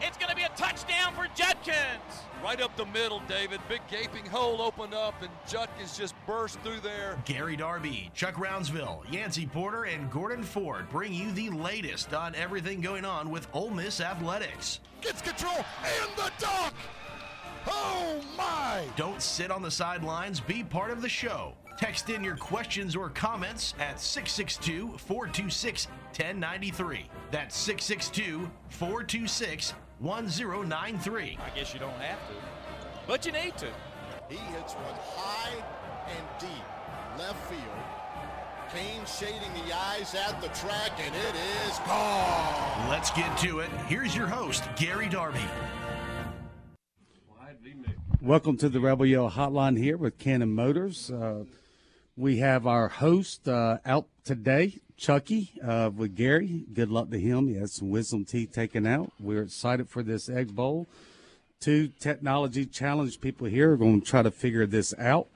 It's going to be a touchdown for Judkins. Right up the middle, David. Big gaping hole opened up, and Judkins just burst through there. Gary Darby, Chuck Rounsaville, Yancey Porter, and Gordon Ford bring you the latest on everything going on with Ole Miss athletics. Gets control and the dunk. Oh my! Don't sit on the sidelines. Be part of the show. Text in your questions or comments at 662 426 1093. That's 662 426 1093. I guess you don't have to, but you need to. He hits one high and deep left field. Kane shading the eyes at the track, and it is gone. Let's get to it. Here's your host, Gary Darby. Welcome to the Rebel Yell Hotline here with Cannon Motors. Uh, we have our host uh, out today, Chucky, uh, with Gary. Good luck to him. He has some wisdom teeth taken out. We're excited for this Egg Bowl. Two technology challenged people here are going to try to figure this out.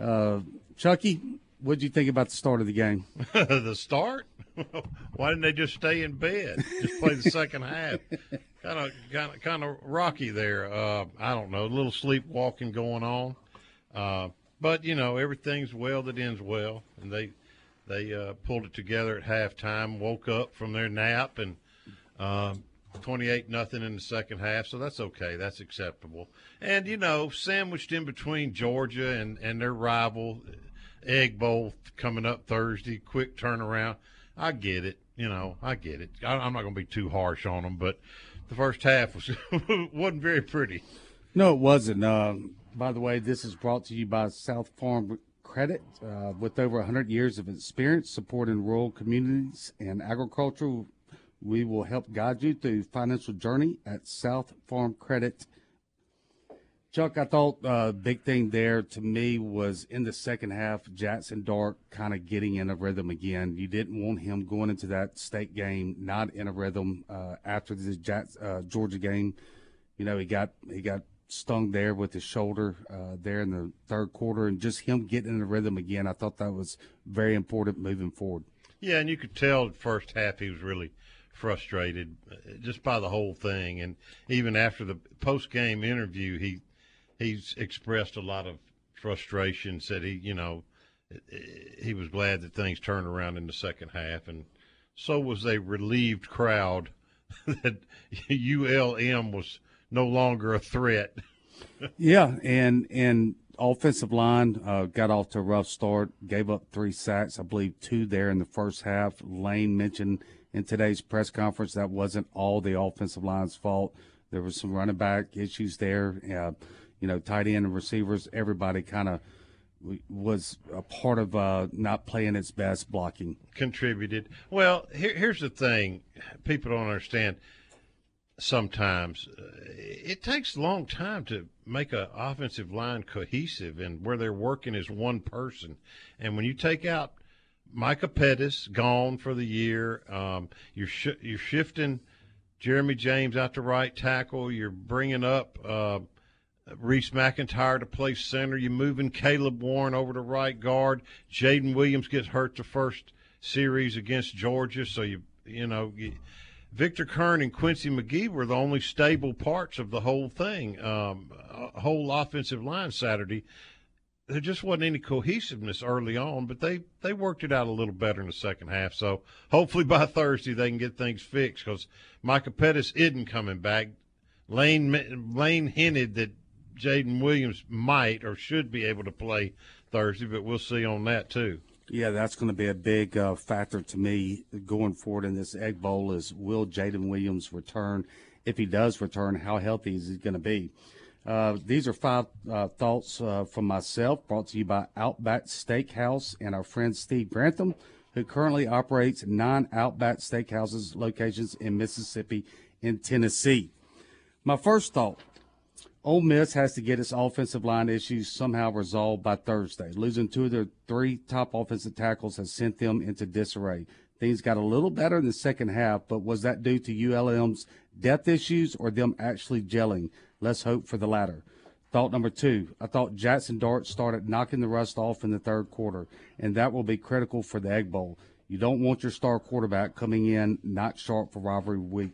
Uh, Chucky, what did you think about the start of the game? the start? Why didn't they just stay in bed? Just play the second half. Kind of, kind of, kind of rocky there. Uh, I don't know, a little sleepwalking going on. Uh, but you know, everything's well that ends well, and they they uh, pulled it together at halftime. Woke up from their nap and um, twenty-eight nothing in the second half, so that's okay. That's acceptable. And you know, sandwiched in between Georgia and and their rival, Egg Bowl coming up Thursday. Quick turnaround. I get it. You know, I get it. I, I'm not going to be too harsh on them, but the first half was wasn't very pretty. No, it wasn't. Um, by the way, this is brought to you by South Farm Credit. Uh, with over 100 years of experience supporting rural communities and agriculture, we will help guide you through financial journey at South Farm Credit. Chuck, I thought uh, big thing there to me was in the second half, Jackson Dart kind of getting in a rhythm again. You didn't want him going into that state game not in a rhythm uh, after the Jats, uh, Georgia game. You know, he got he got stung there with his shoulder uh, there in the third quarter, and just him getting in the rhythm again. I thought that was very important moving forward. Yeah, and you could tell the first half he was really frustrated uh, just by the whole thing, and even after the post game interview, he he's expressed a lot of frustration. Said he, you know, he was glad that things turned around in the second half, and so was a relieved crowd that ULM was no longer a threat. yeah, and and offensive line uh, got off to a rough start, gave up three sacks, I believe two there in the first half. Lane mentioned in today's press conference that wasn't all the offensive line's fault. There was some running back issues there. Uh, you know, tight end and receivers, everybody kind of was a part of uh, not playing its best blocking. Contributed. Well, here, here's the thing people don't understand sometimes. Uh, it takes a long time to make an offensive line cohesive and where they're working as one person. And when you take out Micah Pettis, gone for the year, um, you're, sh- you're shifting Jeremy James out to right tackle, you're bringing up. Uh, Reese McIntyre to play center. You're moving Caleb Warren over to right guard. Jaden Williams gets hurt the first series against Georgia. So you you know. You, Victor Curne and Quincy McGee were the only stable parts of the whole thing, um, whole offensive line Saturday. There just wasn't any cohesiveness early on, but they, they worked it out a little better in the second half. So hopefully by Thursday they can get things fixed because Micah Pettis isn't coming back. Lane Lane hinted that Jaden Williams might or should be able to play Thursday, but we'll see on that too. Yeah, that's going to be a big uh, factor to me going forward in this Egg Bowl. Is will Jaden Williams return? If he does return, how healthy is he going to be? Uh, these are five uh, thoughts uh, from myself, brought to you by Outback Steakhouse and our friend Steve Grantham, who currently operates nine Outback Steakhouses locations in Mississippi and Tennessee. My first thought Ole Miss has to get its offensive line issues somehow resolved by Thursday. Losing two of their three top offensive tackles has sent them into disarray. Things got a little better in the second half, but was that due to ULM's depth issues or them actually gelling? Let's hope for the latter. Thought number two, I thought Jackson Dart started knocking the rust off in the third quarter, and that will be critical for the Egg Bowl. You don't want your star quarterback coming in not sharp for rivalry week.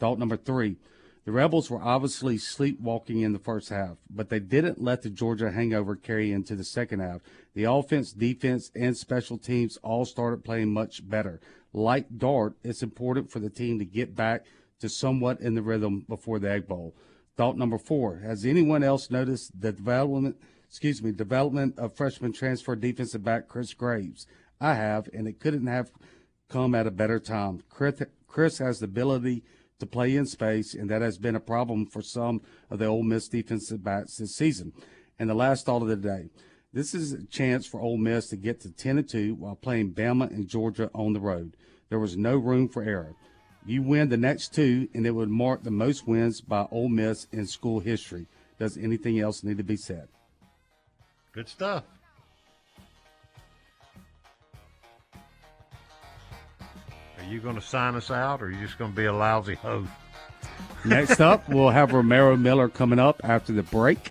Thought number three, the Rebels were obviously sleepwalking in the first half, but they didn't let the Georgia hangover carry into the second half. The offense, defense, and special teams all started playing much better. Like Dart, it's important for the team to get back to somewhat in the rhythm before the Egg Bowl. Thought number four: Has anyone else noticed the development? Excuse me, development of freshman transfer defensive back Chris Graves. I have, and it couldn't have come at a better time. Chris, Chris has the ability to play in space, and that has been a problem for some of the Ole Miss defensive backs this season. And the last thought of the day. This is a chance for Ole Miss to get to 10 and 2 while playing Bama and Georgia on the road. There was no room for error. You win the next two, and it would mark the most wins by Ole Miss in school history. Does anything else need to be said? Good stuff. Are you going to sign us out, or are you just going to be a lousy host? Next up, we'll have Romaro Miller coming up after the break.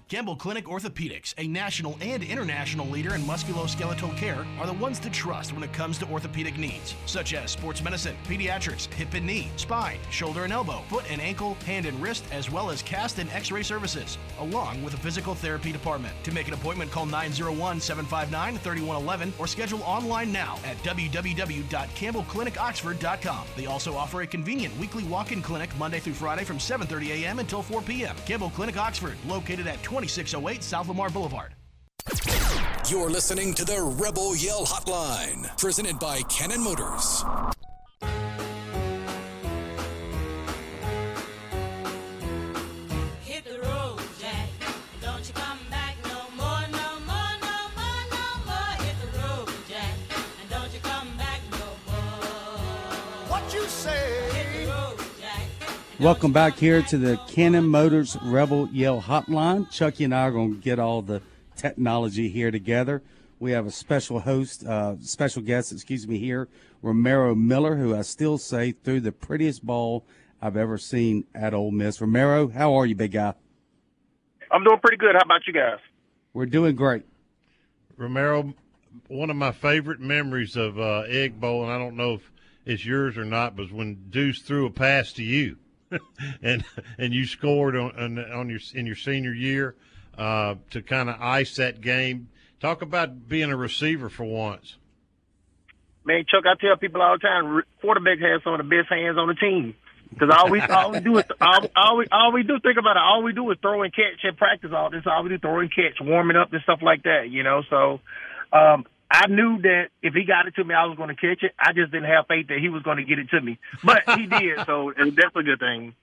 Campbell Clinic Orthopedics, a national and international leader in musculoskeletal care, are the ones to trust when it comes to orthopedic needs, such as sports medicine, pediatrics, hip and knee, spine, shoulder and elbow, foot and ankle, hand and wrist, as well as cast and x ray services, along with a physical therapy department. To make an appointment, call 901 759 3111 or schedule online now at www.campbellclinicoxford.com. They also offer a convenient weekly walk in clinic Monday through Friday from 7.30 a.m. until 4 p.m. Campbell Clinic Oxford, located at 2608 South Lamar Boulevard. You're listening to the Rebel Yell Hotline, presented by Cannon Motors. Welcome back here to the Cannon Motors Rebel Yell Hotline. Chucky and I are going to get all the technology here together. We have a special host, uh, special guest, excuse me, here, Romaro Miller, who I still say threw the prettiest ball I've ever seen at Ole Miss. Romaro, how are you, big guy? I'm doing pretty good. How about you guys? We're doing great. Romaro, one of my favorite memories of uh, Egg Bowl, and I don't know if it's yours or not, was when Deuce threw a pass to you, and and you scored on on, your in your senior year uh, to kind of ice that game. Talk about being a receiver for once. Man, Chuck, I tell people all the time, quarterback has some of the best hands on the team. Because all we all we do is all, all we all we do think about it. All we do is throw and catch and practice all this. All we do throw and catch, warming up and stuff like that. You know, so um, I knew that if he got it to me, I was going to catch it. I just didn't have faith that he was going to get it to me, but he did. So that's a good thing.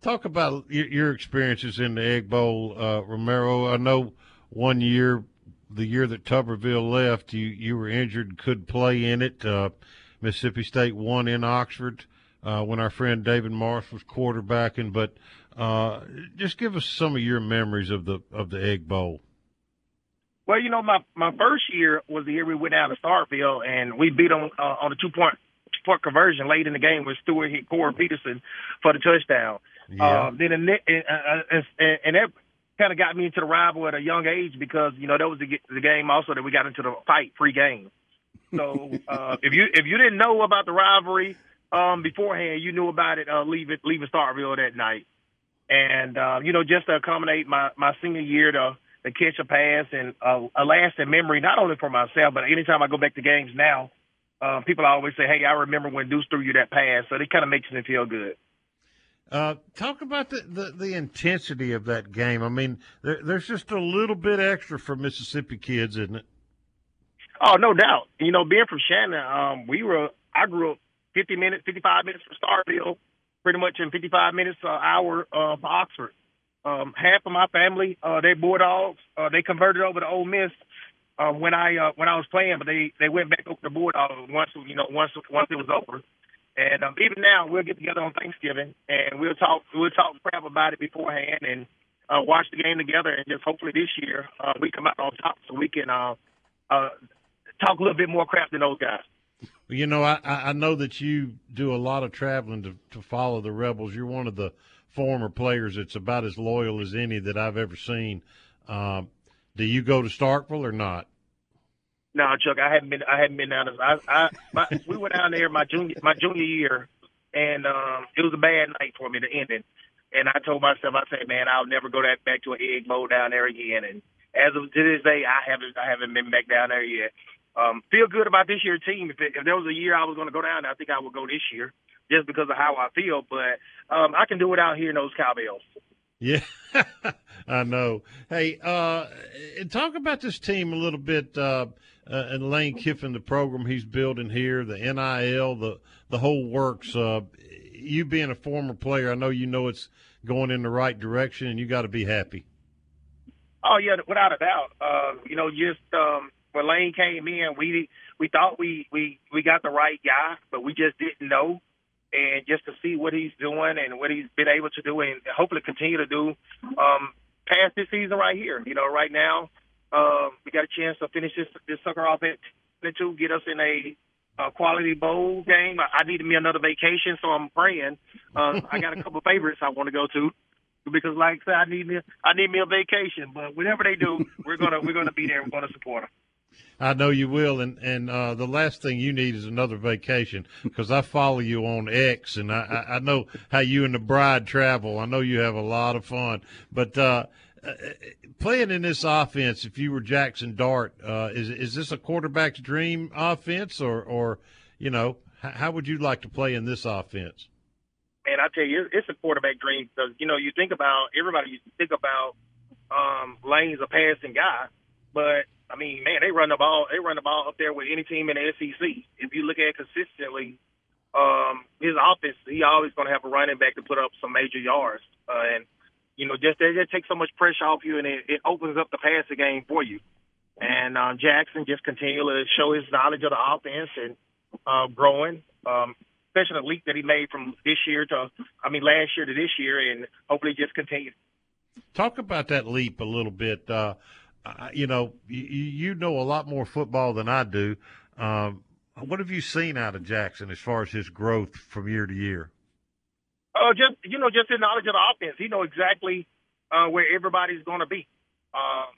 Talk about your, experiences in the Egg Bowl, uh, Romaro. I know one year, the year that Tuberville left, you you were injured, and could play in it. Uh, Mississippi State won in Oxford uh, when our friend David Morris was quarterbacking. But uh, just give us some of your memories of the of the Egg Bowl. Well, you know, my my first year was the year we went down to Starkville and we beat them uh, on a two point point conversion late in the game with Stewart hit Corey Peterson for the touchdown. Yeah. Um, then and, and, and, and that kind of got me into the rival at a young age because you know that was the, the game also that we got into the fight pre-game. So uh, if you if you didn't know about the rivalry um, beforehand, you knew about it uh, leaving leaving Starkville that night. And uh, you know, just to accommodate my my senior year to to catch a pass and uh, a lasting memory, not only for myself, but anytime I go back to games now, uh, people always say, "Hey, I remember when Deuce threw you that pass." So it kind of makes me feel good. Uh, talk about the, the, the intensity of that game. I mean, there, there's just a little bit extra for Mississippi kids, isn't it? Oh, no doubt. You know, being from Shannon, um, we were. I grew up 50 minutes, 55 minutes from Starkville, pretty much in 55 minutes an uh, hour uh, for Oxford. Um, half of my family, uh, they Bulldogs. Uh, they converted over to Ole Miss uh, when I uh, when I was playing, but they they went back over to Bulldogs once you know once once it was over. And um, even now, we'll get together on Thanksgiving and we'll talk we'll talk crap about it beforehand and uh, watch the game together. And just hopefully this year uh, we come out on top so we can uh, uh, talk a little bit more crap than those guys. You know, I, I know that you do a lot of traveling to, to follow the Rebels. You're one of the former players that's about as loyal as any that I've ever seen. Um, do you go to Starkville or not? No, Chuck, I hadn't been. I hadn't been down there. I, I, my, we went down there my junior my junior year, and um, it was a bad night for me to end it. And I told myself, I said, man, I'll never go that back to an egg bowl down there again. And as of to this day, I haven't I haven't been back down there yet. Um, feel good about this year's team. If, it, if there was a year I was going to go down, I think I would go this year just because of how I feel. But um, I can do it out here in those cowbells. Yeah, I know. Hey, uh, talk about this team a little bit. Uh, uh, and Lane Kiffin, the program he's building here, the NIL, the the whole works. Uh, you being a former player, I know you know it's going in the right direction, and you got to be happy. Oh yeah, without a doubt. Uh, you know, just um, when Lane came in, we we thought we we we got the right guy, but we just didn't know. And just to see what he's doing and what he's been able to do, and hopefully continue to do um, past this season right here. You know, right now um, we got a chance to finish this this sucker off at two, get us in a uh, quality bowl game. I, I needed me another vacation, so I'm praying. Uh, I got a couple favorites I want to go to because, like I said, I need me I need me a vacation. But whatever they do, we're gonna we're gonna be there. We're gonna support them. I know you will, and and uh, the last thing you need is another vacation because I follow you on X, and I, I know how you and the bride travel. I know you have a lot of fun, but uh, uh, playing in this offense, if you were Jackson Dart, uh, is is this a quarterback's dream offense, or or you know how, would you like to play in this offense? Man, I tell you, it's a quarterback dream because you know you think about everybody. You think about um, Lane's a passing guy, but I mean, man, they run the ball. They run the ball up there with any team in the SEC. If you look at it consistently, um, his offense, he always going to have a running back to put up some major yards. Uh, and you know, just they just take so much pressure off you, and it, it opens up the passing game for you. And um, Jackson just continue to show his knowledge of the offense and uh, growing, um, especially the leap that he made from this year to, I mean, last year to this year, and hopefully just continue. Talk about that leap a little bit. Uh, you know, you, you know a lot more football than I do. Um, what have you seen out of Jackson as far as his growth from year to year? Uh, just you know, just his knowledge of the offense. He know exactly uh, where everybody's going to be, um,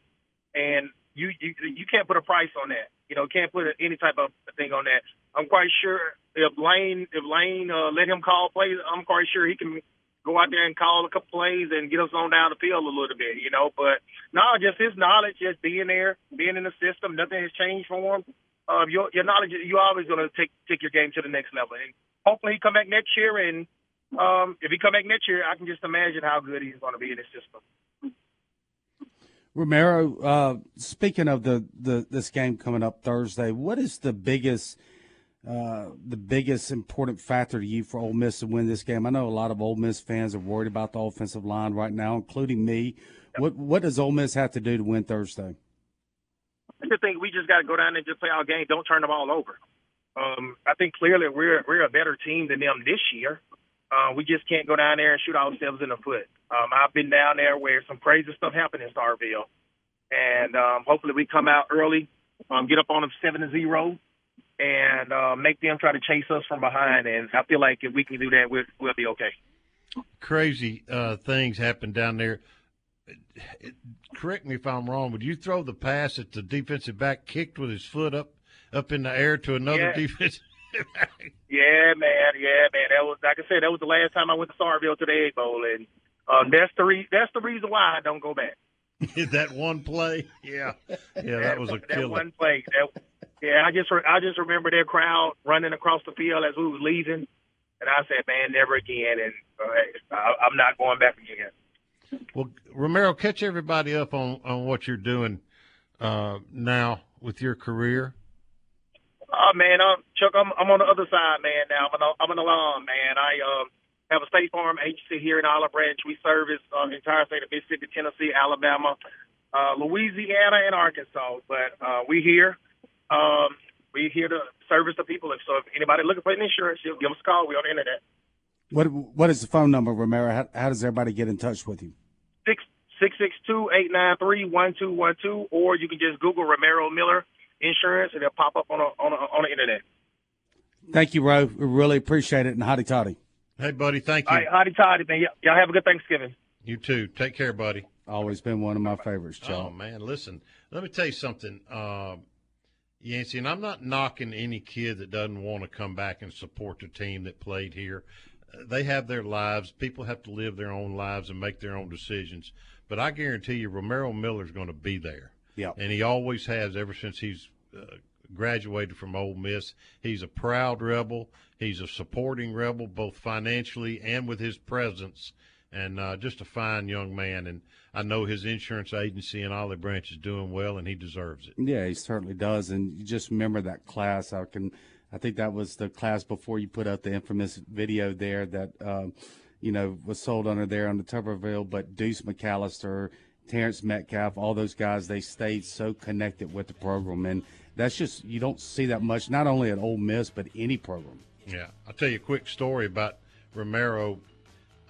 and you, you you can't put a price on that. You know, can't put any type of thing on that. I'm quite sure if Lane if Lane uh, let him call plays, I'm quite sure he can go out there and call a couple plays and get us on down the field a little bit. You know, but no, just his knowledge, just being there, being in the system, nothing has changed for him. Uh, your your knowledge, you're always going to take take your game to the next level, and hopefully he come back next year and um, if he come back next year, I can just imagine how good he's going to be in this system. Romaro, uh, speaking of the, the this game coming up Thursday, what is the biggest uh, the biggest important factor to you for Ole Miss to win this game? I know a lot of Ole Miss fans are worried about the offensive line right now, including me. What what does Ole Miss have to do to win Thursday? I just think we just got to go down and just play our game. Don't turn the ball over. Um, I think clearly we're we're a better team than them this year. Uh, we just can't go down there and shoot ourselves in the foot. Um, I've been down there where some crazy stuff happened in Starkville, and um, hopefully we come out early, um, get up on them seven to zero, and uh, make them try to chase us from behind. And I feel like if we can do that, we'll, we'll be okay. Crazy uh, things happen down there. Correct me if I'm wrong. Would you throw the pass that the defensive back kicked with his foot up up in the air to another Yeah. defensive? Yeah, man. Yeah, man. That was like I said. That was the last time I went to Starkville to the Egg Bowl, and um, that's the re- that's the reason why I don't go back. that one play, yeah, yeah, that was a killer. that killer. one play. That, yeah, I just re- I just remember their crowd running across the field as we was leaving, and I said, "Man, never again." And uh, I, I'm not going back again. Well, Romaro, catch everybody up on, on what you're doing uh, now with your career. Oh man, I'm, Chuck, I'm I'm on the other side, man. Now I'm an I'm an alum, man. I um have a State Farm agency here in Olive Branch. We service uh, the entire state of Mississippi, Tennessee, Alabama, uh, Louisiana, and Arkansas. But uh, we here, um, we're here to service the people. If so, if anybody looking for an insurance, you give us a call. We're on the internet. What what is the phone number, Romaro? How, how does everybody get in touch with you? six six six two eight nine three one two one two, or you can just Google Romaro Miller Insurance, and it'll pop up on a, on a, on the internet. Thank you, Ro. We really appreciate it. And hotty toddy. Hey, buddy, thank you. right, hotty toddy, man. Y- y'all have a good Thanksgiving. You too. Take care, buddy. Always been one of my favorites, Joe. Oh man, listen. Let me tell you something, uh, Yancey. And I'm not knocking any kid that doesn't want to come back and support the team that played here. Uh, They have their lives. People have to live their own lives and make their own decisions. But I guarantee you, Romaro Miller's going to be there. Yeah. and he always has ever since he's uh, graduated from Ole Miss. He's a proud rebel. He's a supporting rebel, both financially and with his presence, and uh, just a fine young man. And I know his insurance agency in Olive Branch is doing well, and he deserves it. Yeah, he certainly does. And you just remember that class. I can, I think that was the class before you put out the infamous video there that um, you know, was sold under there on the Tuberville, but Deuce McAllister, Terrence Metcalf, all those guys, they stayed so connected with the program. And that's just, you don't see that much, not only at Ole Miss, but any program. Yeah, I'll tell you a quick story about Romaro.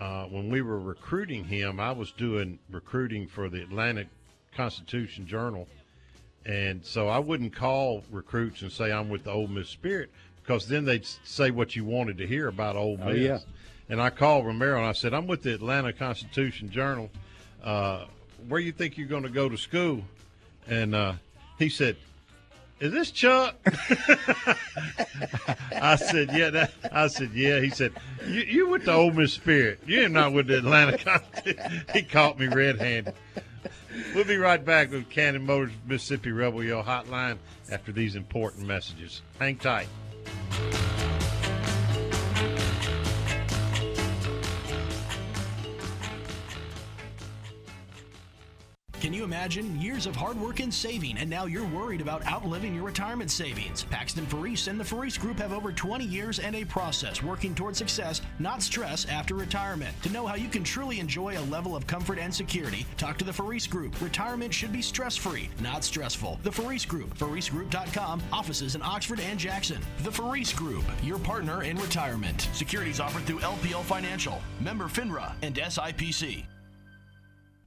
Uh, when we were recruiting him, I was doing recruiting for the Atlanta Constitution Journal, and so I wouldn't call recruits and say I'm with the Ole Miss Spirit because then they'd say what you wanted to hear about Ole Miss. Oh, yeah. And I called Romaro and I said I'm with the Atlanta Constitution Journal. Uh, where you think you're going to go to school? And uh, he said, "Is this Chuck?" I said, "Yeah." That, I said, "Yeah." He said, "You you with the Ole Miss Spirit? You're not with the Atlanta." Constitution." he caught me red-handed. We'll be right back with Cannon Motors Mississippi Rebel Yell Hotline after these important messages. Hang tight. Can you imagine years of hard work and saving, and now you're worried about outliving your retirement savings? Paxton Faris and the Faris Group have over 20 years and a process working toward success, not stress, after retirement. To know how you can truly enjoy a level of comfort and security, talk to the Faris Group. Retirement should be stress free, not stressful. The Faris Group, FarisGroup.com, offices in Oxford and Jackson. The Faris Group, your partner in retirement. Securities offered through LPL Financial, member FINRA, and SIPC.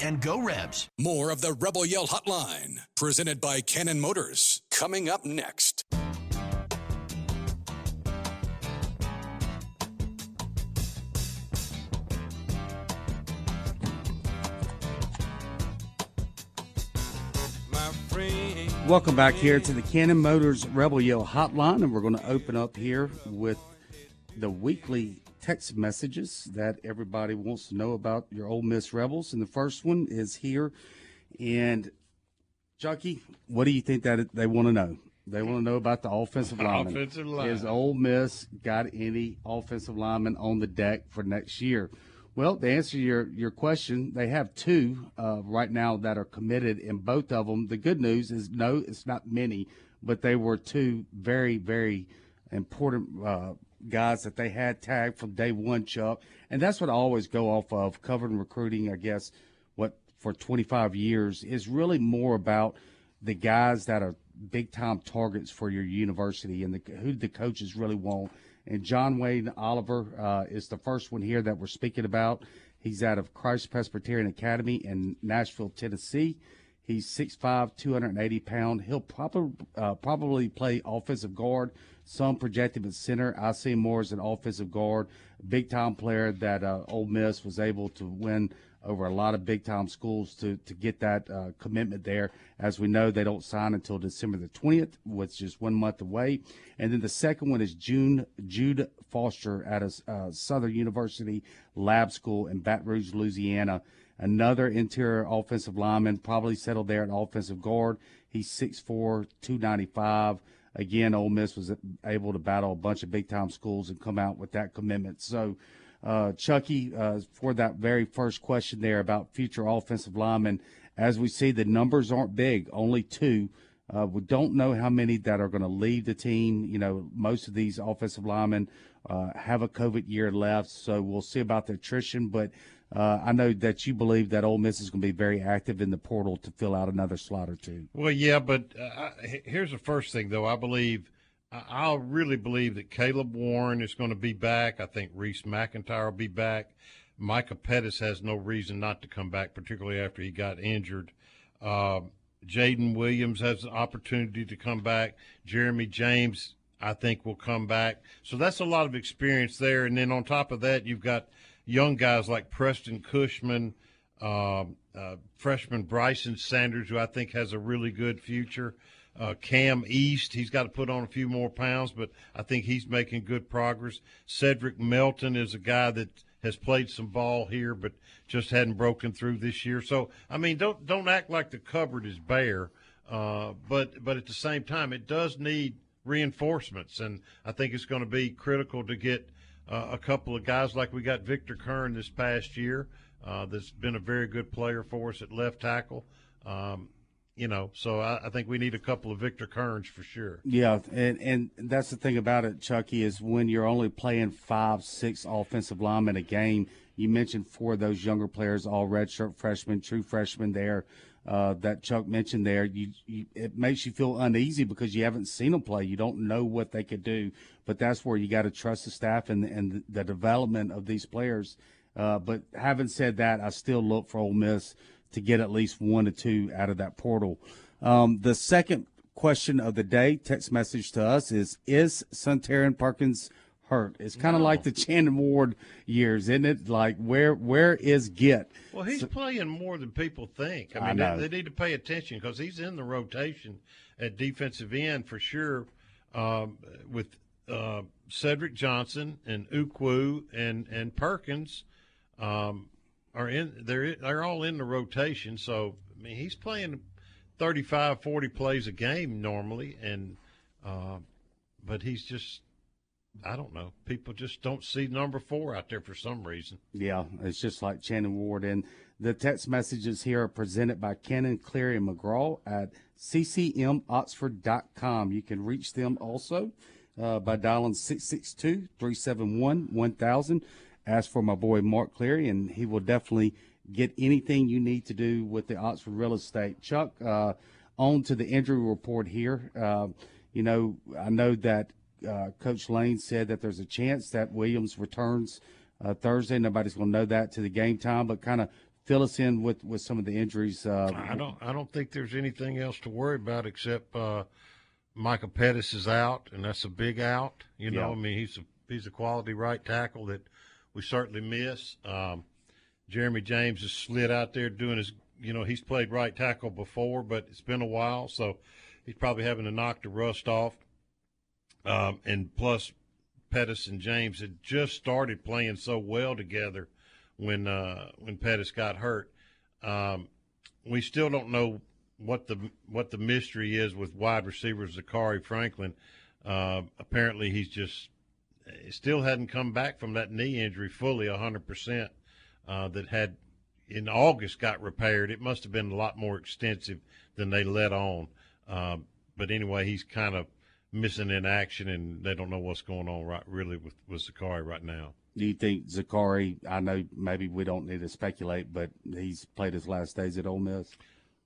and go Rebs. More of the Rebel Yell Hotline, presented by Cannon Motors, coming up next. Welcome back here to the Cannon Motors Rebel Yell Hotline, and we're going to open up here with the weekly text messages that everybody wants to know about your Ole Miss Rebels. And the first one is here, and Chucky, what do you think that they want to know? They want to know about the offensive lineman. Offensive line. Is Ole Miss got any offensive linemen on the deck for next year? Well, to answer your, your question, they have two uh, right now that are committed, and both of them. The good news is no, it's not many, but they were two very, very important uh, guys that they had tagged from day one, Chuck. And that's what I always go off of. Covering recruiting, I guess, what for 25 years is really more about the guys that are big time targets for your university and the, who the coaches really want. And John Wayne Oliver uh, is the first one here that we're speaking about. He's out of Christ Presbyterian Academy in Nashville, Tennessee. He's 6'5", 280 pound. He'll probably uh, probably play offensive guard. Some project him at center. I see more as an offensive guard. Big time player that uh, Ole Miss was able to win over a lot of big time schools to to get that uh, commitment there. As we know, they don't sign until December the twentieth, which is just one month away. And then the second one is June Jude Foster at a uh, Southern University Lab School in Baton Rouge, Louisiana. Another interior offensive lineman, probably settled there at offensive guard. He's 6'4", 295. Again, Ole Miss was able to battle a bunch of big time schools and come out with that commitment. So uh, Chucky, uh, for that very first question there about future offensive linemen. As we see, the numbers aren't big, only two. Uh, we don't know how many that are going to leave the team. You know, most of these offensive linemen uh, have a COVID year left, so we'll see about the attrition. But uh, I know that you believe that Ole Miss is going to be very active in the portal to fill out another slot or two. Well, yeah, but uh, here's the first thing, though. I believe I really believe that Caleb Warren is going to be back. I think Reese McIntyre will be back. Micah Pettis has no reason not to come back, particularly after he got injured. Uh, Jaden Williams has an opportunity to come back. Jeremy James, I think, will come back. So that's a lot of experience there. And then on top of that, you've got young guys like Preston Cushman, um, uh, freshman Bryson Sanders, who I think has a really good future. Uh, Cam East, he's got to put on a few more pounds, but I think he's making good progress. Cedric Melton is a guy that has played some ball here, but just hadn't broken through this year. So I mean, don't don't act like the cupboard is bare. Uh, but but at the same time, it does need reinforcements, and I think it's going to be critical to get uh, a couple of guys like we got Victor Curne this past year. Uh, that's been a very good player for us at left tackle. Um, you know, so I, I, think we need a couple of Victor Curnes for sure. Yeah, and and that's the thing about it, Chucky, is when you're only playing five, six offensive linemen a game. You mentioned four of those younger players, all redshirt freshmen, true freshmen there. Uh, that Chuck mentioned there, you, you, it makes you feel uneasy because you haven't seen them play. You don't know what they could do, but that's where you got to trust the staff and and the development of these players. Uh, but having said that, I still look for Ole Miss to get at least one or two out of that portal. Um, the second question of the day, text message to us is: Is Suntarine Perkins hurt? It's kind of no. like the Channing Ward years, isn't it? Like where where is Git? Well, he's so, playing more than people think. I mean, I they, they, need to pay attention because he's in the rotation at defensive end for sure, um, with uh, Cedric Johnson and Ukwu and and Perkins. Um, are in they're they're all in the rotation. So I mean, he's playing 35, 40 plays a game normally, and uh, but he's just I don't know. People just don't see number four out there for some reason. Yeah, it's just like Channing Ward. And the text messages here are presented by Cleary and McGraw at ccmoxford.com. You can reach them also uh, by dialing 662 371 1000 ask for my boy Mark Cleary, and he will definitely get anything you need to do with the Oxford real estate. Chuck, uh, on to the injury report here. Uh, you know, I know that uh, Coach Lane said that there's a chance that Williams returns uh, Thursday. Nobody's going to know that to the game time, but kind of fill us in with, with some of the injuries. Uh, I don't I don't think there's anything else to worry about except uh, Michael Pettis is out, and that's a big out. You know, yeah. I mean he's a he's a quality right tackle that we certainly miss. Um, Jeremy James has slid out there doing his, you know, he's played right tackle before, but it's been a while, so he's probably having to knock the rust off. Um, and plus, Pettis and James had just started playing so well together when uh, when Pettis got hurt. Um, we still don't know what the what the mystery is with wide receiver Zakhari Franklin. Uh, apparently, he's just still hadn't come back from that knee injury fully 100% uh, that had in August got repaired. It must have been a lot more extensive than they let on. Um, but anyway, he's kind of missing in action, and they don't know what's going on right really with with Zakhari right now. Do you think Zakhari? I know maybe we don't need to speculate, but he's played his last days at Ole Miss.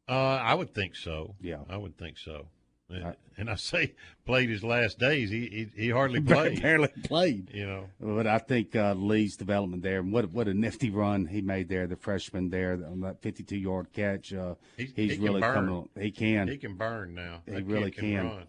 Uh, I would think so. Yeah, I would think so. And, and I say played his last days. He he, he hardly played. barely played. You know. But I think uh, Lee's development there, and what what a nifty run he made there, the freshman there on that 52 yard catch. Uh, He's- he's he really coming. On. He can. He can burn now. He That really can can. run.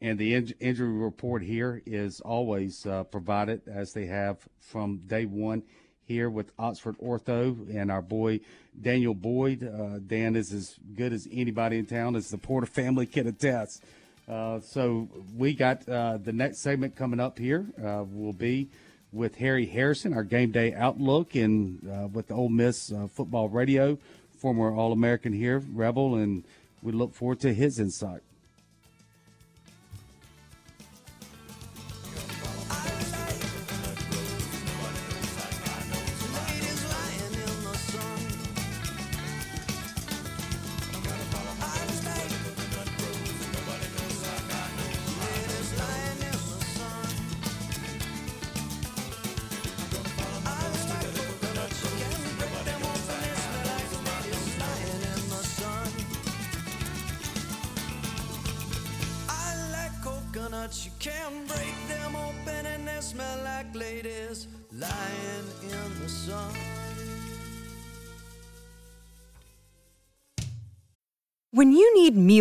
And the in- injury report here is always uh, provided as they have from day one here with Oxford Ortho and our boy Daniel Boyd. Uh, Dan is as good as anybody in town, as the Porter family can attest. Uh, so we got uh, the next segment coming up here uh, will be with Harry Harrison, our game day outlook, and uh, with the Ole Miss uh, football radio, former All American here, Rebel, and we look forward to his insight.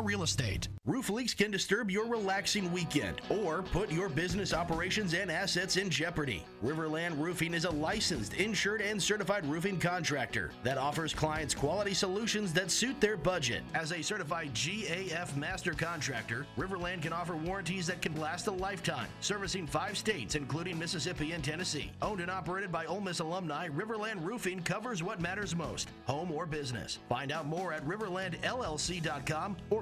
Real Estate. Roof leaks can disturb your relaxing weekend or put your business operations and assets in jeopardy. Riverland Roofing is a licensed, insured, and certified roofing contractor that offers clients quality solutions that suit their budget. As a certified GAF master contractor, Riverland can offer warranties that can last a lifetime, servicing five states, including Mississippi and Tennessee. Owned and operated by Ole Miss alumni, Riverland Roofing covers what matters most home or business. Find out more at riverlandllc.com or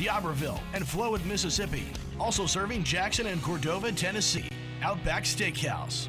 D'Iberville, and Flowood, Mississippi. Also serving Jackson and Cordova, Tennessee. Outback Steakhouse.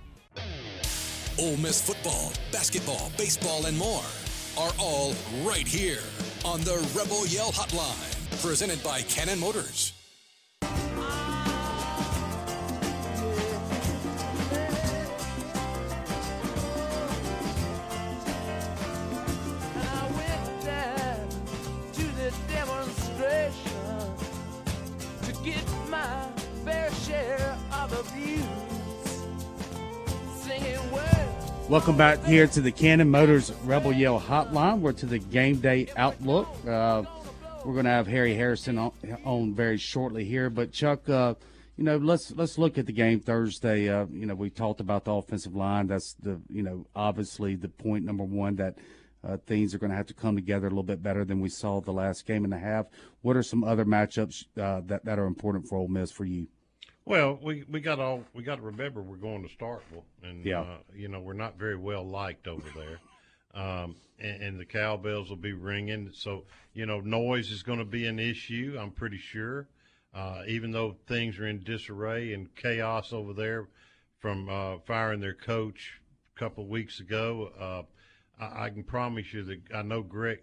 Ole Miss football, basketball, baseball, and more are all right here on the Rebel Yell Hotline, presented by Cannon Motors. Get my fair share of abuse. Welcome back here to the Cannon Motors Rebel Yell Hotline. We're to the game day outlook. Uh, we're going to have Harry Harrison on, on very shortly here, but Chuck, uh, you know, let's let's look at the game Thursday. Uh, you know, we talked about the offensive line. That's the you know obviously the point number one that uh, things are going to have to come together a little bit better than we saw the last game and a half. What are some other matchups uh, that that are important for Ole Miss for you? Well, we we got all we got to remember we're going to Starkville, and Yeah. uh, you know we're not very well liked over there, um, and, and the cowbells will be ringing. So you know noise is going to be an issue. I'm pretty sure, uh, even though things are in disarray and chaos over there from uh, firing their coach a couple of weeks ago. Uh, I, I can promise you that I know Greg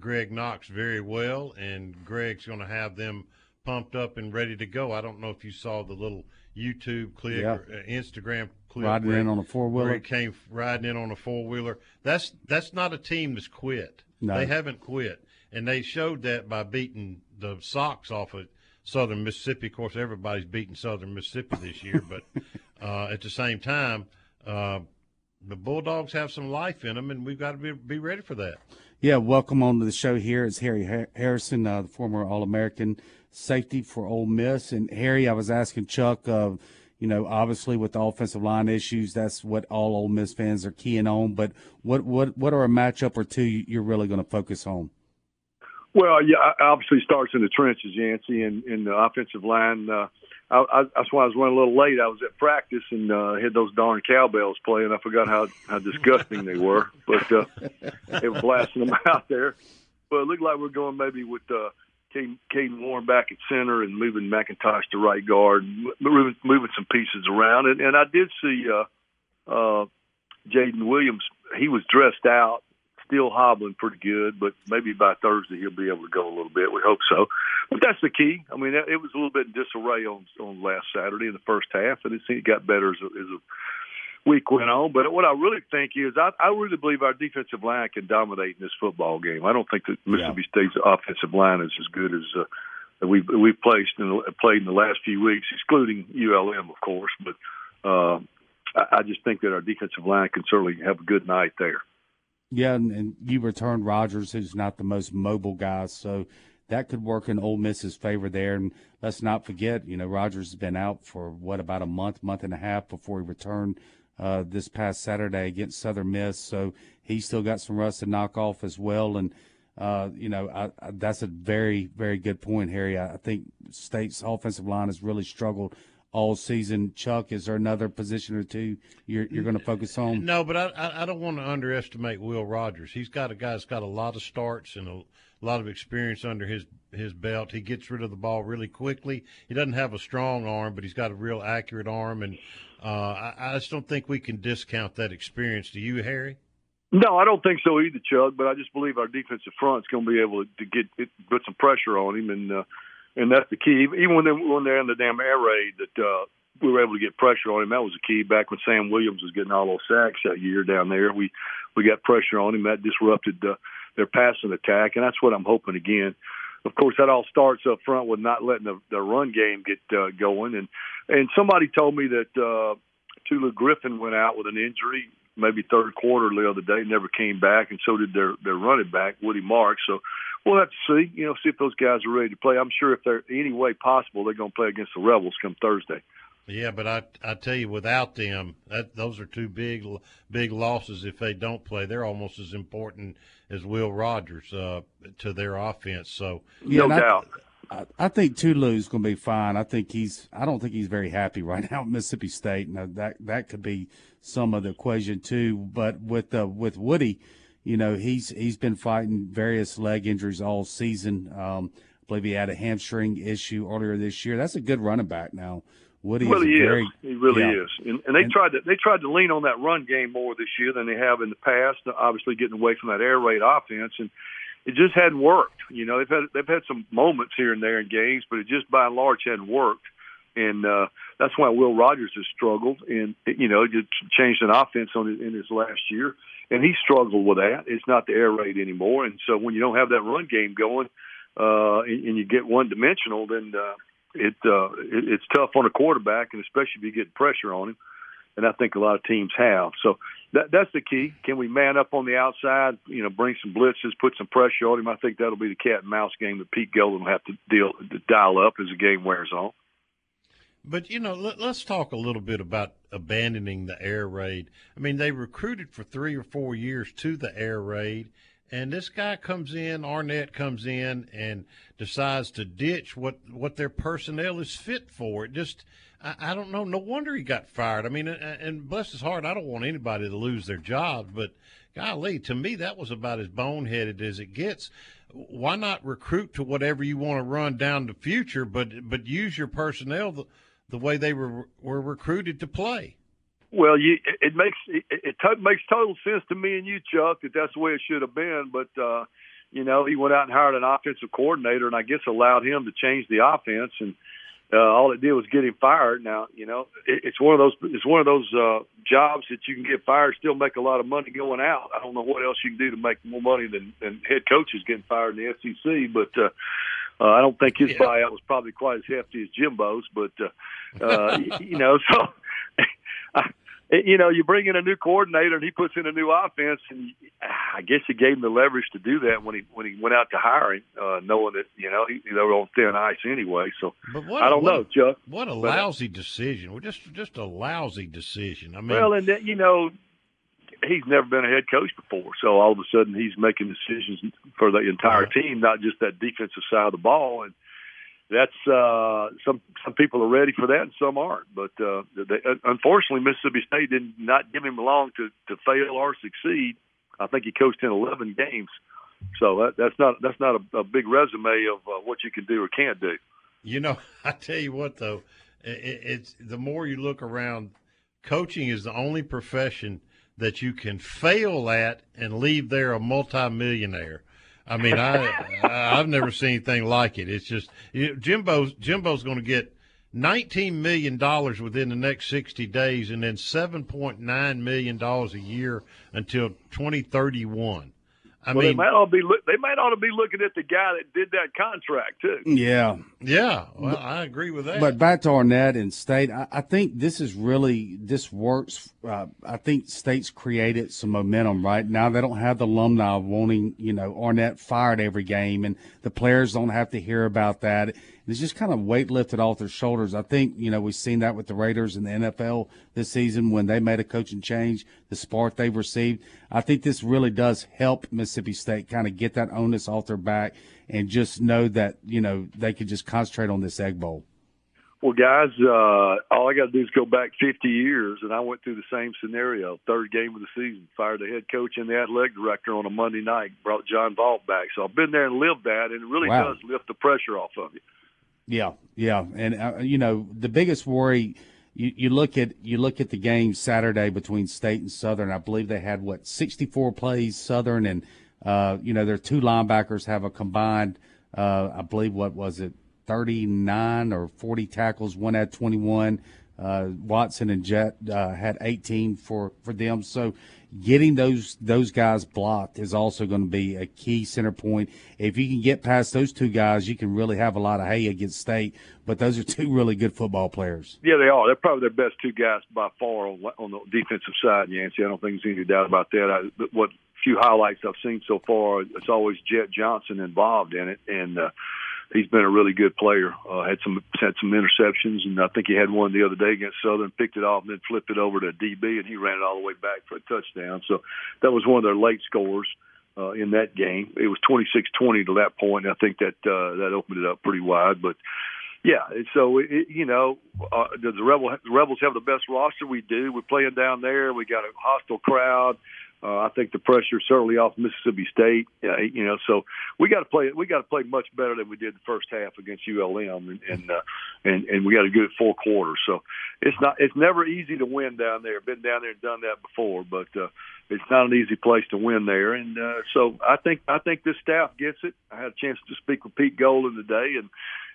Greg Knox very well, and Greg's going to have them pumped up and ready to go. I don't know if you saw the little YouTube clip Yeah. or uh, Instagram clip Riding where- in on a four-wheeler? he came riding in on a four wheeler. That's that's not a team that's quit. No. They haven't quit, and they showed that by beating the socks off of Southern Mississippi. Of course, everybody's beating Southern Mississippi this year, but uh, at the same time, uh, the Bulldogs have some life in them, and we've got to be, be ready for that. Yeah, welcome on to the show here. It's Harry Harrison, uh, the former All American safety for Ole Miss. And Harry, I was asking Chuck, uh, you know, obviously with the offensive line issues, that's what all Ole Miss fans are keying on. But what what what are a matchup or two you're really going to focus on? Well, yeah, obviously starts in the trenches, Yancey, and in the offensive line. Uh, I, I, that's why I was running a little late. I was at practice and uh, had those darn cowbells playing. I forgot how how disgusting they were, but uh, they were blasting them out there. But it looked like we're going maybe with uh, Caden, Warren back at center and moving McIntosh to right guard, moving moving some pieces around. And, and I did see uh, uh, Jaden Williams. He was dressed out, still hobbling pretty good, but maybe by Thursday he'll be able to go a little bit. We hope so. But that's the key. I mean, it was a little bit in disarray on on last Saturday in the first half, and it got better as a, as a week went on. But what I really think is, I, I really believe our defensive line can dominate in this football game. I don't think that Mississippi State's offensive line is as good as uh, that we've we've placed in the, played in the last few weeks, excluding ULM, of course. But uh, I, I just think that our defensive line can certainly have a good night there. Yeah, and, and you returned Rogers, who's not the most mobile guy, so that could work in Ole Miss's favor there. And let's not forget, you know, Rogers has been out for what about a month, month and a half before he returned uh, this past Saturday against Southern Miss. So he's still got some rust to knock off as well. And uh, you know, I, I, that's a very, very good point, Harry. I, I think State's offensive line has really struggled all season. Chuck, is there another position or two you're you're going to focus on? No, but I, I I don't want to underestimate Will Rogers. He's got a guy that's got a lot of starts and a lot of experience under his his belt. He gets rid of the ball really quickly. He doesn't have a strong arm, but he's got a real accurate arm, and uh, I, I just don't think we can discount that experience. Do you, Harry? No, I don't think so either, Chuck. But I just believe our defensive front's going to be able to get it, put some pressure on him, and uh, and that's the key. Even when they when they're in the damn air raid, that uh, we were able to get pressure on him. That was the key. Back when Sam Williams was getting all those sacks that year down there, we we got pressure on him. That disrupted uh, their passing attack, and that's what I'm hoping again. Of course, that all starts up front with not letting the, the run game get uh, going. And and somebody told me that uh, Tulu Griffin went out with an injury, maybe third quarter the other day, never came back, and so did their their running back Woody Marks. So we'll have to see, you know, see if those guys are ready to play. I'm sure if they're any way possible, they're going to play against the Rebels come Thursday. Yeah, but I I tell you, without them, that those are two big big losses. If they don't play, they're almost as important as Will Rogers uh, to their offense. So Yeah, and I- I, I think Tulu's going to be fine. I think he's. I don't think he's very happy right now at Mississippi State. Now that that could be some of the equation too. But with uh, with Woody, you know, he's he's been fighting various leg injuries all season. Um, I believe he had a hamstring issue earlier this year. That's a good running back now. Woody well, is he very, is. He really yeah. is. And, and they tried to they tried to lean on that run game more this year than they have in the past. Obviously, getting away from that air raid offense, and it just hadn't worked. You know, they've had they've had some moments here and there in games, but it just by and large hadn't worked. And uh, that's why Will Rogers has struggled, and you know, just changed an offense on it in his last year, and he struggled with that. It's not the air raid anymore, and so when you don't have that run game going, uh, and, and you get one dimensional, then uh, it, uh, it it's tough on a quarterback, and especially if you get pressure on him. And I think a lot of teams have. So that that's the key. Can we man up on the outside? You know, bring some blitzes, put some pressure on him. I think that'll be the cat and mouse game that Pete Golding will have to deal to dial up as the game wears on. But you know, let, us talk a little bit about abandoning the air raid. I mean, they recruited for three or four years to the air raid, and this guy comes in, Arnett comes in, and decides to ditch what what their personnel is fit for. It just, I, I don't know. No wonder he got fired. I mean, and, bless his heart, I don't want anybody to lose their jobs, but golly, to me, that was about as boneheaded as it gets. Why not recruit to whatever you want to run down the future, but but use your personnel the, the way they were were recruited to play? Well, you, it makes it, it to, makes total sense to me and you, Chuck, that that's the way it should have been. But uh, you know, he went out and hired an offensive coordinator, and I guess allowed him to change the offense, and uh, all it did was get him fired. Now, you know, it, it's one of those it's one of those uh, jobs that you can get fired, still make a lot of money going out. I don't know what else you can do to make more money than, than head coaches getting fired in the SEC, but. uh uh, I don't think his buyout was probably quite as hefty as Jimbo's, but uh, uh, you know, so you know, you bring in a new coordinator and he puts in a new offense, and I guess he gave him the leverage to do that when he when he went out to hire him, uh, knowing that you know he, they were on thin ice anyway. So But what, I don't what, know, Chuck. What a But- uh, lousy decision! Just just a lousy decision. I mean, well, and that, you know, he's never been a head coach before, so all of a sudden he's making decisions for the entire team, not just that defensive side of the ball, and that's uh, some some people are ready for that and some aren't. But uh, they, unfortunately, Mississippi State did not give him long to to fail or succeed. I think he coached in 11 games, so that, that's not that's not a, a big resume of uh, what you can do or can't do. You know, I tell you what though, it, it's the more you look around, coaching is the only profession that you can fail at and leave there a multimillionaire. I mean, I I've never seen anything like it. It's just Jimbo's Jimbo's going to get nineteen million dollars within the next sixty days, and then seven point nine million dollars a year until twenty thirty one. I well, mean, they might all be look, they might ought to be looking at the guy that did that contract too. Yeah. Yeah, well, I agree with that. But back to Arnett and State, I, I think this is really this works. Uh, I think State's created some momentum right now. They don't have the alumni wanting you know Arnett fired every game, and the players don't have to hear about that. It's just kind of weight lifted off their shoulders. I think you know we've seen that with the Raiders in the NFL this season when they made a coaching change, the spark they've received. I think this really does help Mississippi State kind of get that onus off their back and just know that you know they could just concentrate on this Egg Bowl. Well, guys, uh, all I got to do is go back 50 years, and I went through the same scenario. Third game of the season, fired the head coach and the athletic director on a Monday night, brought John Vaught back. So I've been there and lived that, and it really Wow. does lift the pressure off of you. Yeah, yeah, and uh, you know the biggest worry. You, you look at you look at the game Saturday between State and Southern. I believe they had what 64 plays Southern, and uh, you know their two linebackers have a combined. Uh, I believe what was it 39 or 40 tackles. One had 21. Uh, Watson and Jett uh, had 18 for, for them. So getting those those guys blocked is also going to be a key center point. If you can get past those two guys, you can really have a lot of hay against State. But those are two really good football players. Yeah, they are. They're probably their best two guys by far on, on the defensive side, Yancey. I don't think there's any doubt about that. I, what few highlights I've seen so far, it's always Jett Johnson involved in it, and uh, he's been a really good player. Uh, had some had some interceptions, and I think he had one the other day against Southern. Picked it off and then flipped it over to DB, and he ran it all the way back for a touchdown. So that was one of their late scores uh, in that game. It was 26-20 to that point. I think that uh, that opened it up pretty wide, but. Yeah, so it, you know, uh, does the rebel the rebels have the best roster? We do. We're playing down there. We got a hostile crowd. Uh, I think the pressure certainly off Mississippi State. Uh, you know, so we got to play. We got to play much better than we did the first half against ULM, and and uh, and, and we got a good full quarter. So it's not. It's never easy to win down there. Been down there and done that before, but uh, it's not an easy place to win there. And uh, so I think I think this staff gets it. I had a chance to speak with Pete Golding today, and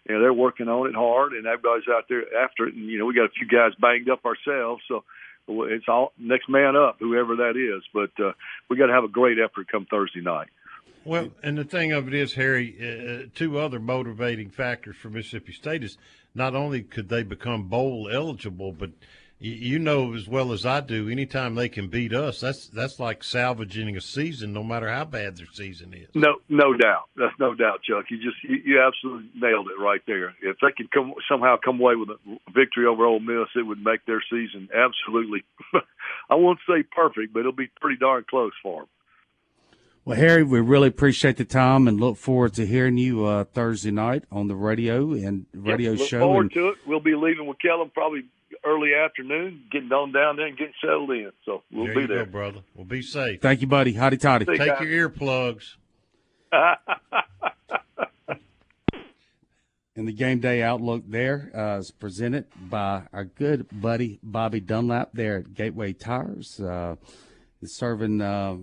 you know they're working on it hard, and everybody's out there after it. And you know we got a few guys banged up ourselves, so it's all next man up, whoever that is. But uh, we got to have a great effort come Thursday night. Well, and the thing of it is, Harry, uh, two other motivating factors for Mississippi State is not only could they become bowl eligible, but you know as well as I do, anytime they can beat us, that's that's like salvaging a season, no matter how bad their season is. No, no doubt. That's no doubt, Chuck. You just you, you absolutely nailed it right there. If they could come somehow come away with a victory over Ole Miss, it would make their season absolutely. I won't say perfect, but it'll be pretty darn close for them. Well, Harry, we really appreciate the time and look forward to hearing you uh, Thursday night on the radio and radio yep, look show. forward and, to it. We'll be leaving with Kellum probably early afternoon, getting on down there and getting settled in. So we'll there be you there. go, brother. We'll be safe. Thank you, buddy. Hotty toddy. Take guys. your earplugs. And the game day outlook there uh, is presented by our good buddy Bobby Dunlap there at Gateway Tires. Uh, is serving uh,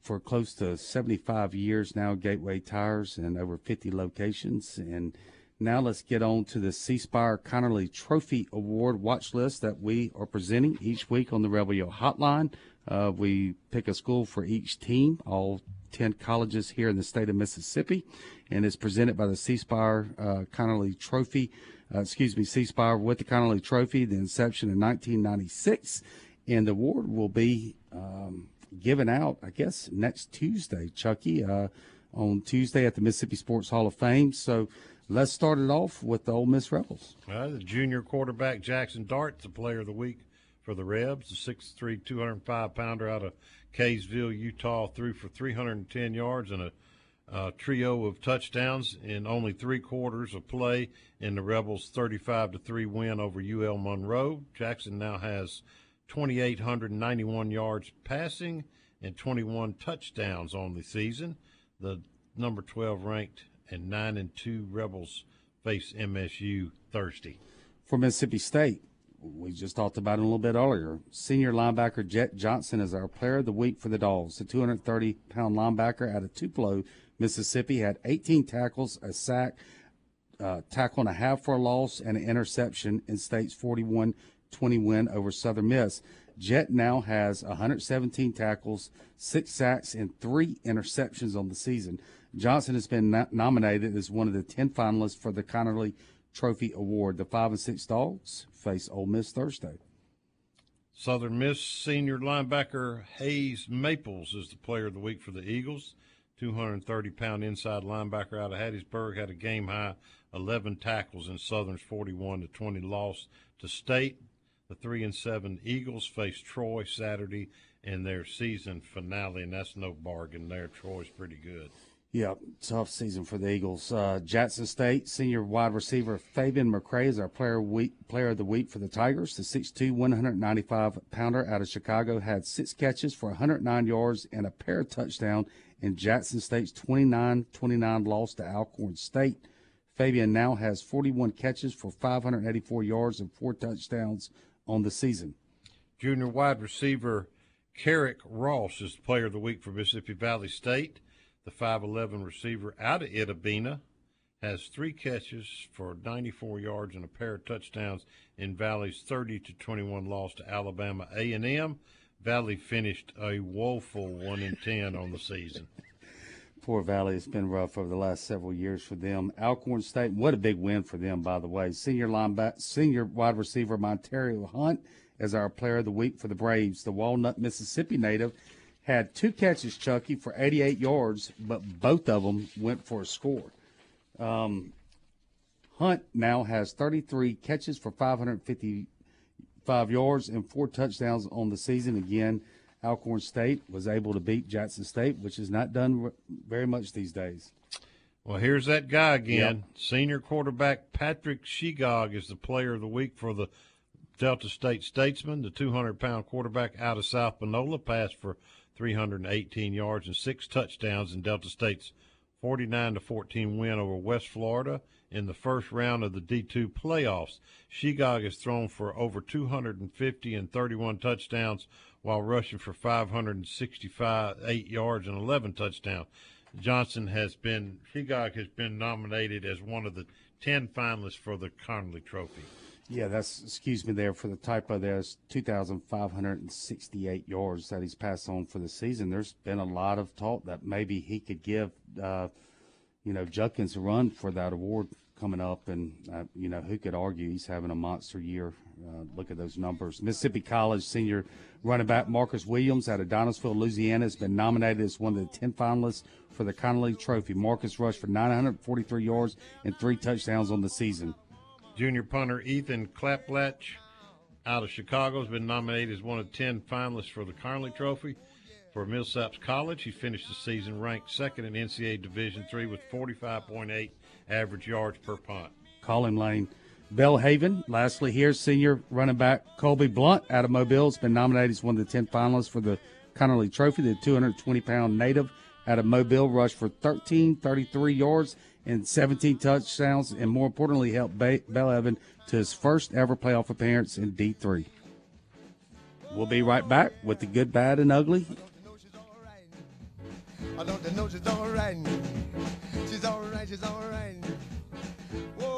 for close to 75 years now, Gateway Tires, and over 50 locations. And now let's get on to the C Spire Conerly Trophy Award watch list that we are presenting each week on the Rebel Yell Hotline. Uh, we pick a school for each team, all 10 colleges here in the state of Mississippi, and it's presented by the C Spire uh, Conerly Trophy. Uh, excuse me, C Spire with the Conerly Trophy, the inception in 1996, and the award will be um, given out, I guess, next Tuesday, Chucky, uh, on Tuesday at the Mississippi Sports Hall of Fame. So let's start it off with the Ole Miss Rebels. Uh, the junior quarterback Jaxson Dart, the player of the week for the Rebs, the 6'3", 205 pounder out of Kaysville, Utah, threw for 310 yards and a trio of touchdowns in only three quarters of play in the Rebels' 35 to three win over UL Monroe. Jaxson now has 2,891 yards passing and 21 touchdowns on the season. The number 12 ranked and nine and two Rebels face MSU Thursday. For Mississippi State, we just talked about it a little bit earlier. Senior linebacker Jett Johnson is our player of the week for the Dogs. The 230 pound linebacker out of Tupelo, Mississippi, had 18 tackles, a sack, uh, tackle and a half for a loss, and an interception in State's 41 20 win over Southern Miss. Jett now has 117 tackles, six sacks, and three interceptions on the season. Johnson has been no- nominated as one of the 10 finalists for the Conerly Trophy Award. The five and six dogs face Ole Miss Thursday. Southern Miss senior linebacker Hayes Maples is the player of the week for the Eagles. 230 pound inside linebacker out of Hattiesburg had a game high 11 tackles in Southern's 41 to 20 loss to State. The three and seven Eagles face Troy Saturday in their season finale, and that's no bargain there. Troy's pretty good. Yeah, tough season for the Eagles. Uh, Jackson State senior wide receiver Fabian McCray is our player week, player of the week for the Tigers. The 6'2", 195 pounder out of Chicago had six catches for 109 yards and a pair of touchdown in Jackson State's 29-29 loss to Alcorn State. Fabian now has 41 catches for 584 yards and four touchdowns on the season. Junior wide receiver Carrick Ross is the player of the week for Mississippi Valley State. The 5'11 receiver out of Itta Bena has three catches for 94 yards and a pair of touchdowns in Valley's 30 to 21 loss to Alabama A&M. Valley finished a woeful one in 10 on the season. Poor Valley, it's been rough over the last several years for them. Alcorn State, what a big win for them, by the way. Senior senior wide receiver Montario Hunt as our player of the week for the Braves. The Walnut, Mississippi native had two catches, Chucky, for 88 yards, but both of them went for a score. Um, Hunt now has 33 catches for 555 yards and four touchdowns on the season. Again, Alcorn State was able to beat Jackson State, which is not done very much these days. Well, here's that guy again. Senior quarterback Patrick Shegog is the player of the week for the Delta State Statesman. The 200 pound quarterback out of South Panola passed for 318 yards and six touchdowns in Delta State's 49 to 14 win over West Florida in the first round of the D2 playoffs. Shegog has thrown for over 250 and 31 touchdowns while rushing for 565 8 yards and 11 touchdowns. Johnson has been Shegog has been nominated as one of the 10 finalists for the Conerly Trophy. Yeah, that's excuse me there for the typo. There's 2,568 yards that he's passed on for the season. There's been a lot of talk that maybe he could give, uh, you know, Judkins a run for that award coming up, and uh, you know who could argue he's having a monster year. Uh, look at those numbers. Mississippi College senior running back Marcus Williams out of Donisville, Louisiana, has been nominated as one of the 10 finalists for the Conerly Trophy. Marcus rushed for 943 yards and three touchdowns on the season. Junior punter Ethan Klaplatch out of Chicago has been nominated as one of 10 finalists for the Conerly Trophy. For Millsaps College, he finished the season ranked second in NCAA Division III with 45.8 average yards per punt. Call him Lane. Belhaven, lastly here, senior running back Colby Blunt out of Mobile has been nominated as one of the 10 finalists for the Conerly Trophy. The 220 pound native out of Mobile rushed for 1333 yards and 17 touchdowns, and more importantly, helped Ba- Evan to his first ever playoff appearance in D3. We'll be right back with the good, bad, and ugly. I don't know she's alright. She's alright, she's alright. Oh,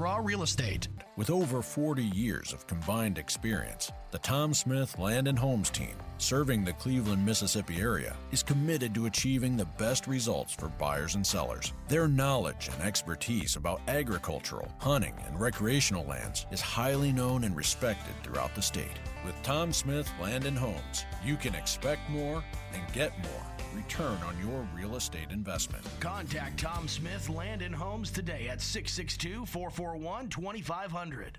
Real Estate. With over 40 years of combined experience, the Tom Smith Land and Homes team serving the Cleveland, Mississippi area, is committed to achieving the best results for buyers and sellers. Their knowledge and expertise about agricultural, hunting, and recreational lands is highly known and respected throughout the state. With Tom Smith Land and Homes, you can expect more and get more return on your real estate investment. Contact Tom Smith Land and Homes today at 662 441 2500.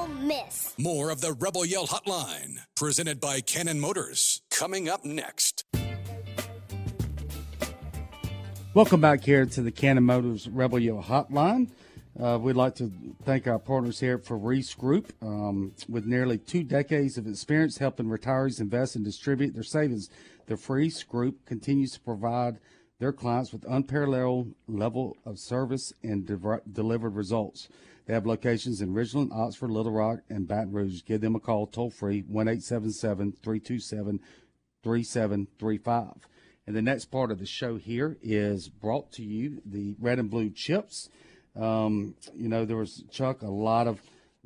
Ole Miss. More of the Rebel Yell Hotline, presented by Cannon Motors, coming up next. Welcome back here to the Cannon Motors Rebel Yell Hotline. Uh, we'd like to thank our partners here for Reese Group. Um, with nearly two decades of experience helping retirees invest and distribute their savings, the Reese Group continues to provide their clients with unparalleled level of service and de- delivered results. They have locations in Ridgeland, Oxford, Little Rock, and Baton Rouge. Give them a call toll free 1 877 327 3735. And the next part of the show here is brought to you the red and blue chips. Um, you know, there was Chuck, a lot of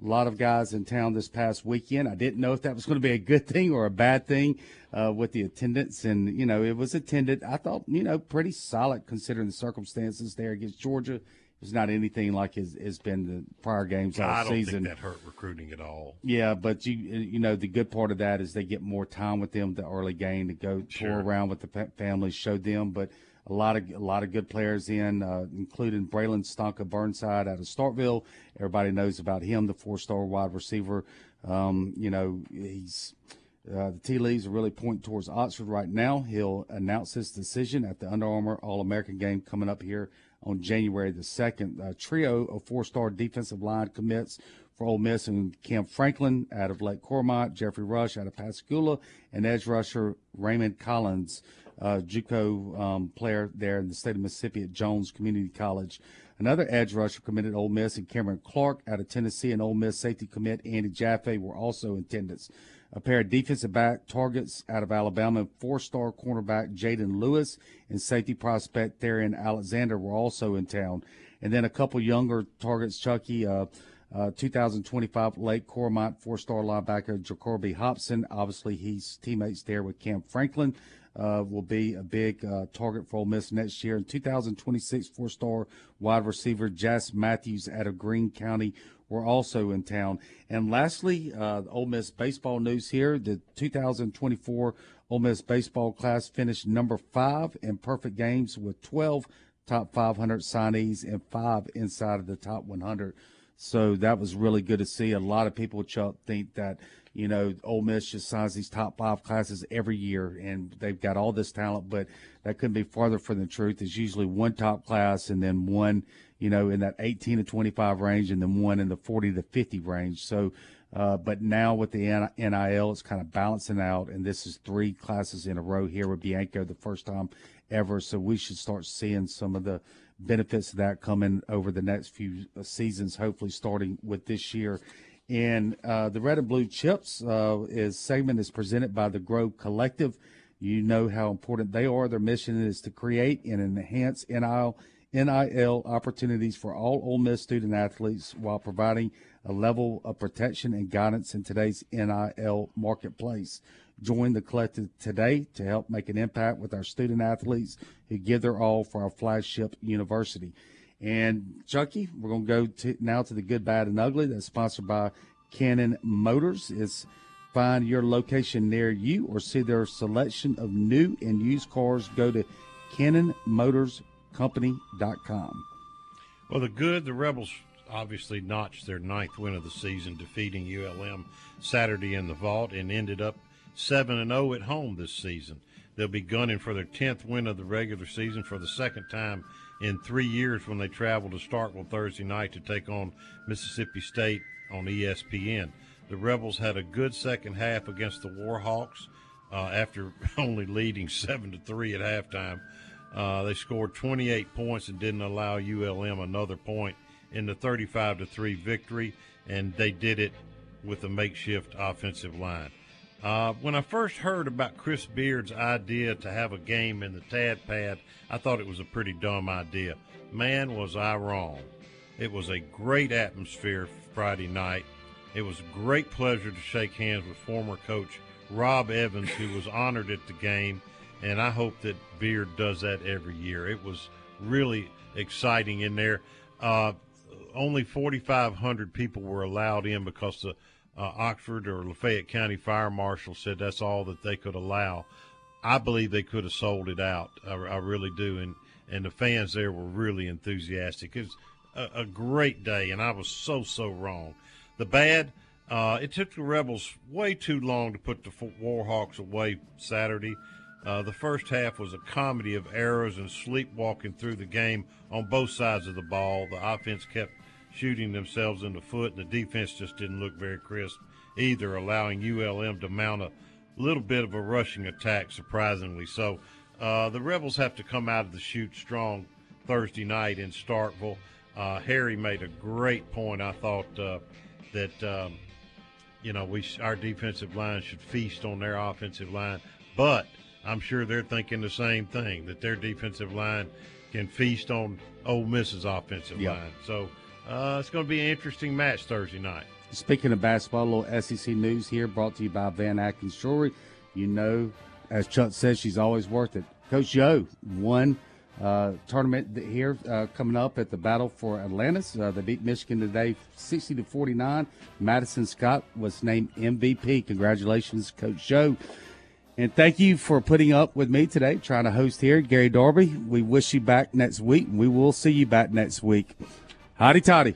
a lot of guys in town this past weekend. I didn't know if that was going to be a good thing or a bad thing uh, with the attendance, and you know, it was attended. I thought, you know, pretty solid considering the circumstances there against Georgia. It's not anything like has, has been the prior games all I don't season. think that hurt recruiting at all. Yeah, but you you know the good part of that is they get more time with them the early game to go Sure. tour around with the families, show them. But a lot of a lot of good players in, uh, including Braylon Stonka Burnside out of Starkville. Everybody knows about him, the four-star wide receiver. Um, you know he's. Uh, the tea leaves are really pointing towards Oxford right now. He'll announce his decision at the Under Armour All American game coming up here on January the 2nd. A trio of four star defensive line commits for Ole Miss and Cam Franklin out of Lake Cormorant, Jeffrey Rush out of Pascagoula, and edge rusher Raymond Collins, uh, Juco um, player there in the state of Mississippi at Jones Community College. Another edge rusher committed Ole Miss and Cameron Clark out of Tennessee and Ole Miss safety commit Andy Jaffe were also in attendance. A pair of defensive back targets out of Alabama, four-star cornerback Jaden Lewis and safety prospect Therian Alexander were also in town. And then a couple younger targets, Chucky, uh, uh, 2025 Lake Cormorant four-star linebacker Jacoby Hobson. Obviously, he's teammates there with Cam Franklin. Uh, will be a big uh, target for Ole Miss next year. In 2026, four-star wide receiver Jas Matthews out of Greene County were also in town. And lastly, uh, Ole Miss baseball news here: the 2024 Ole Miss baseball class finished number five in perfect games with 12 top 500 signees and five inside of the top 100. So that was really good to see. A lot of people, Chuck, think that you know Ole Miss just signs these top five classes every year, and they've got all this talent, but that couldn't be farther from the truth. It's usually one top class and then one, you know, in that 18 to 25 range, and then one in the 40 to 50 range. So. Uh, but now with the NIL, it's kind of balancing out, and this is three classes in a row here with Bianco, the first time ever. So we should start seeing some of the benefits of that coming over the next few seasons, hopefully starting with this year. And uh, the Red and Blue Chips uh, is segment is presented by the Grove Collective. You know how important they are. Their mission is to create and enhance NIL, NIL opportunities for all Ole Miss student athletes while providing a level of protection and guidance in today's NIL marketplace. Join the collective today to help make an impact with our student athletes who give their all for our flagship university. And Chucky, we're going to go now to the good, bad, and ugly. That's sponsored by Cannon Motors. It's find your location near you or see their selection of new and used cars. Go to CannonMotorsCompany.com. Well, the good, the Rebels obviously notched their ninth win of the season, defeating ULM Saturday in the Vaught, and ended up seven and zero at home this season. They'll be gunning for their tenth win of the regular season for the second time in three years when they travel to Starkville Thursday night to take on Mississippi State on ESPN. The Rebels had a good second half against the Warhawks. uh, after only leading seven to three at halftime. Uh, they scored 28 points and didn't allow ULM another point in the 35 to three victory, and they did it with a makeshift offensive line. Uh, when I first heard about Chris Beard's idea to have a game in the Tad Pad, I thought it was a pretty dumb idea. Man, was I wrong. It was a great atmosphere Friday night. It was a great pleasure to shake hands with former coach Rob Evans, who was honored at the game, and I hope that Beard does that every year. It was really exciting in there. Uh, only 4,500 people were allowed in because the uh, Oxford or Lafayette County Fire Marshal said that's all that they could allow. I believe they could have sold it out. I, I really do, and and the fans there were really enthusiastic. It was a, a great day, and I was so so wrong. The bad, uh, it took the Rebels way too long to put the Warhawks away Saturday. Uh, the first half was a comedy of errors and sleepwalking through the game on both sides of the ball. The offense kept shooting themselves in the foot, and the defense just didn't look very crisp either, allowing ULM to mount a little bit of a rushing attack, surprisingly. So uh, the Rebels have to come out of the chute strong Thursday night in Starkville. Uh, Harry made a great point. I thought uh, that um, you know we our defensive line should feast on their offensive line, but I'm sure they're thinking the same thing that their defensive line can feast on Ole Miss's offensive Yep. line. So uh, it's going to be an interesting match Thursday night. Speaking of basketball, a little SEC news here brought to you by Van Atkins Jewelry. You know, as Chuck says, she's always worth it. Coach Yo won uh, tournament here uh, coming up at the Battle for Atlantis. Uh, they beat Michigan today, sixty to forty nine. Madison Scott was named MVP. Congratulations, Coach Yo. And thank you for putting up with me today, trying to host here, Gary Darby. We wish you back next week. and We will see you back next week. Hotty toddy.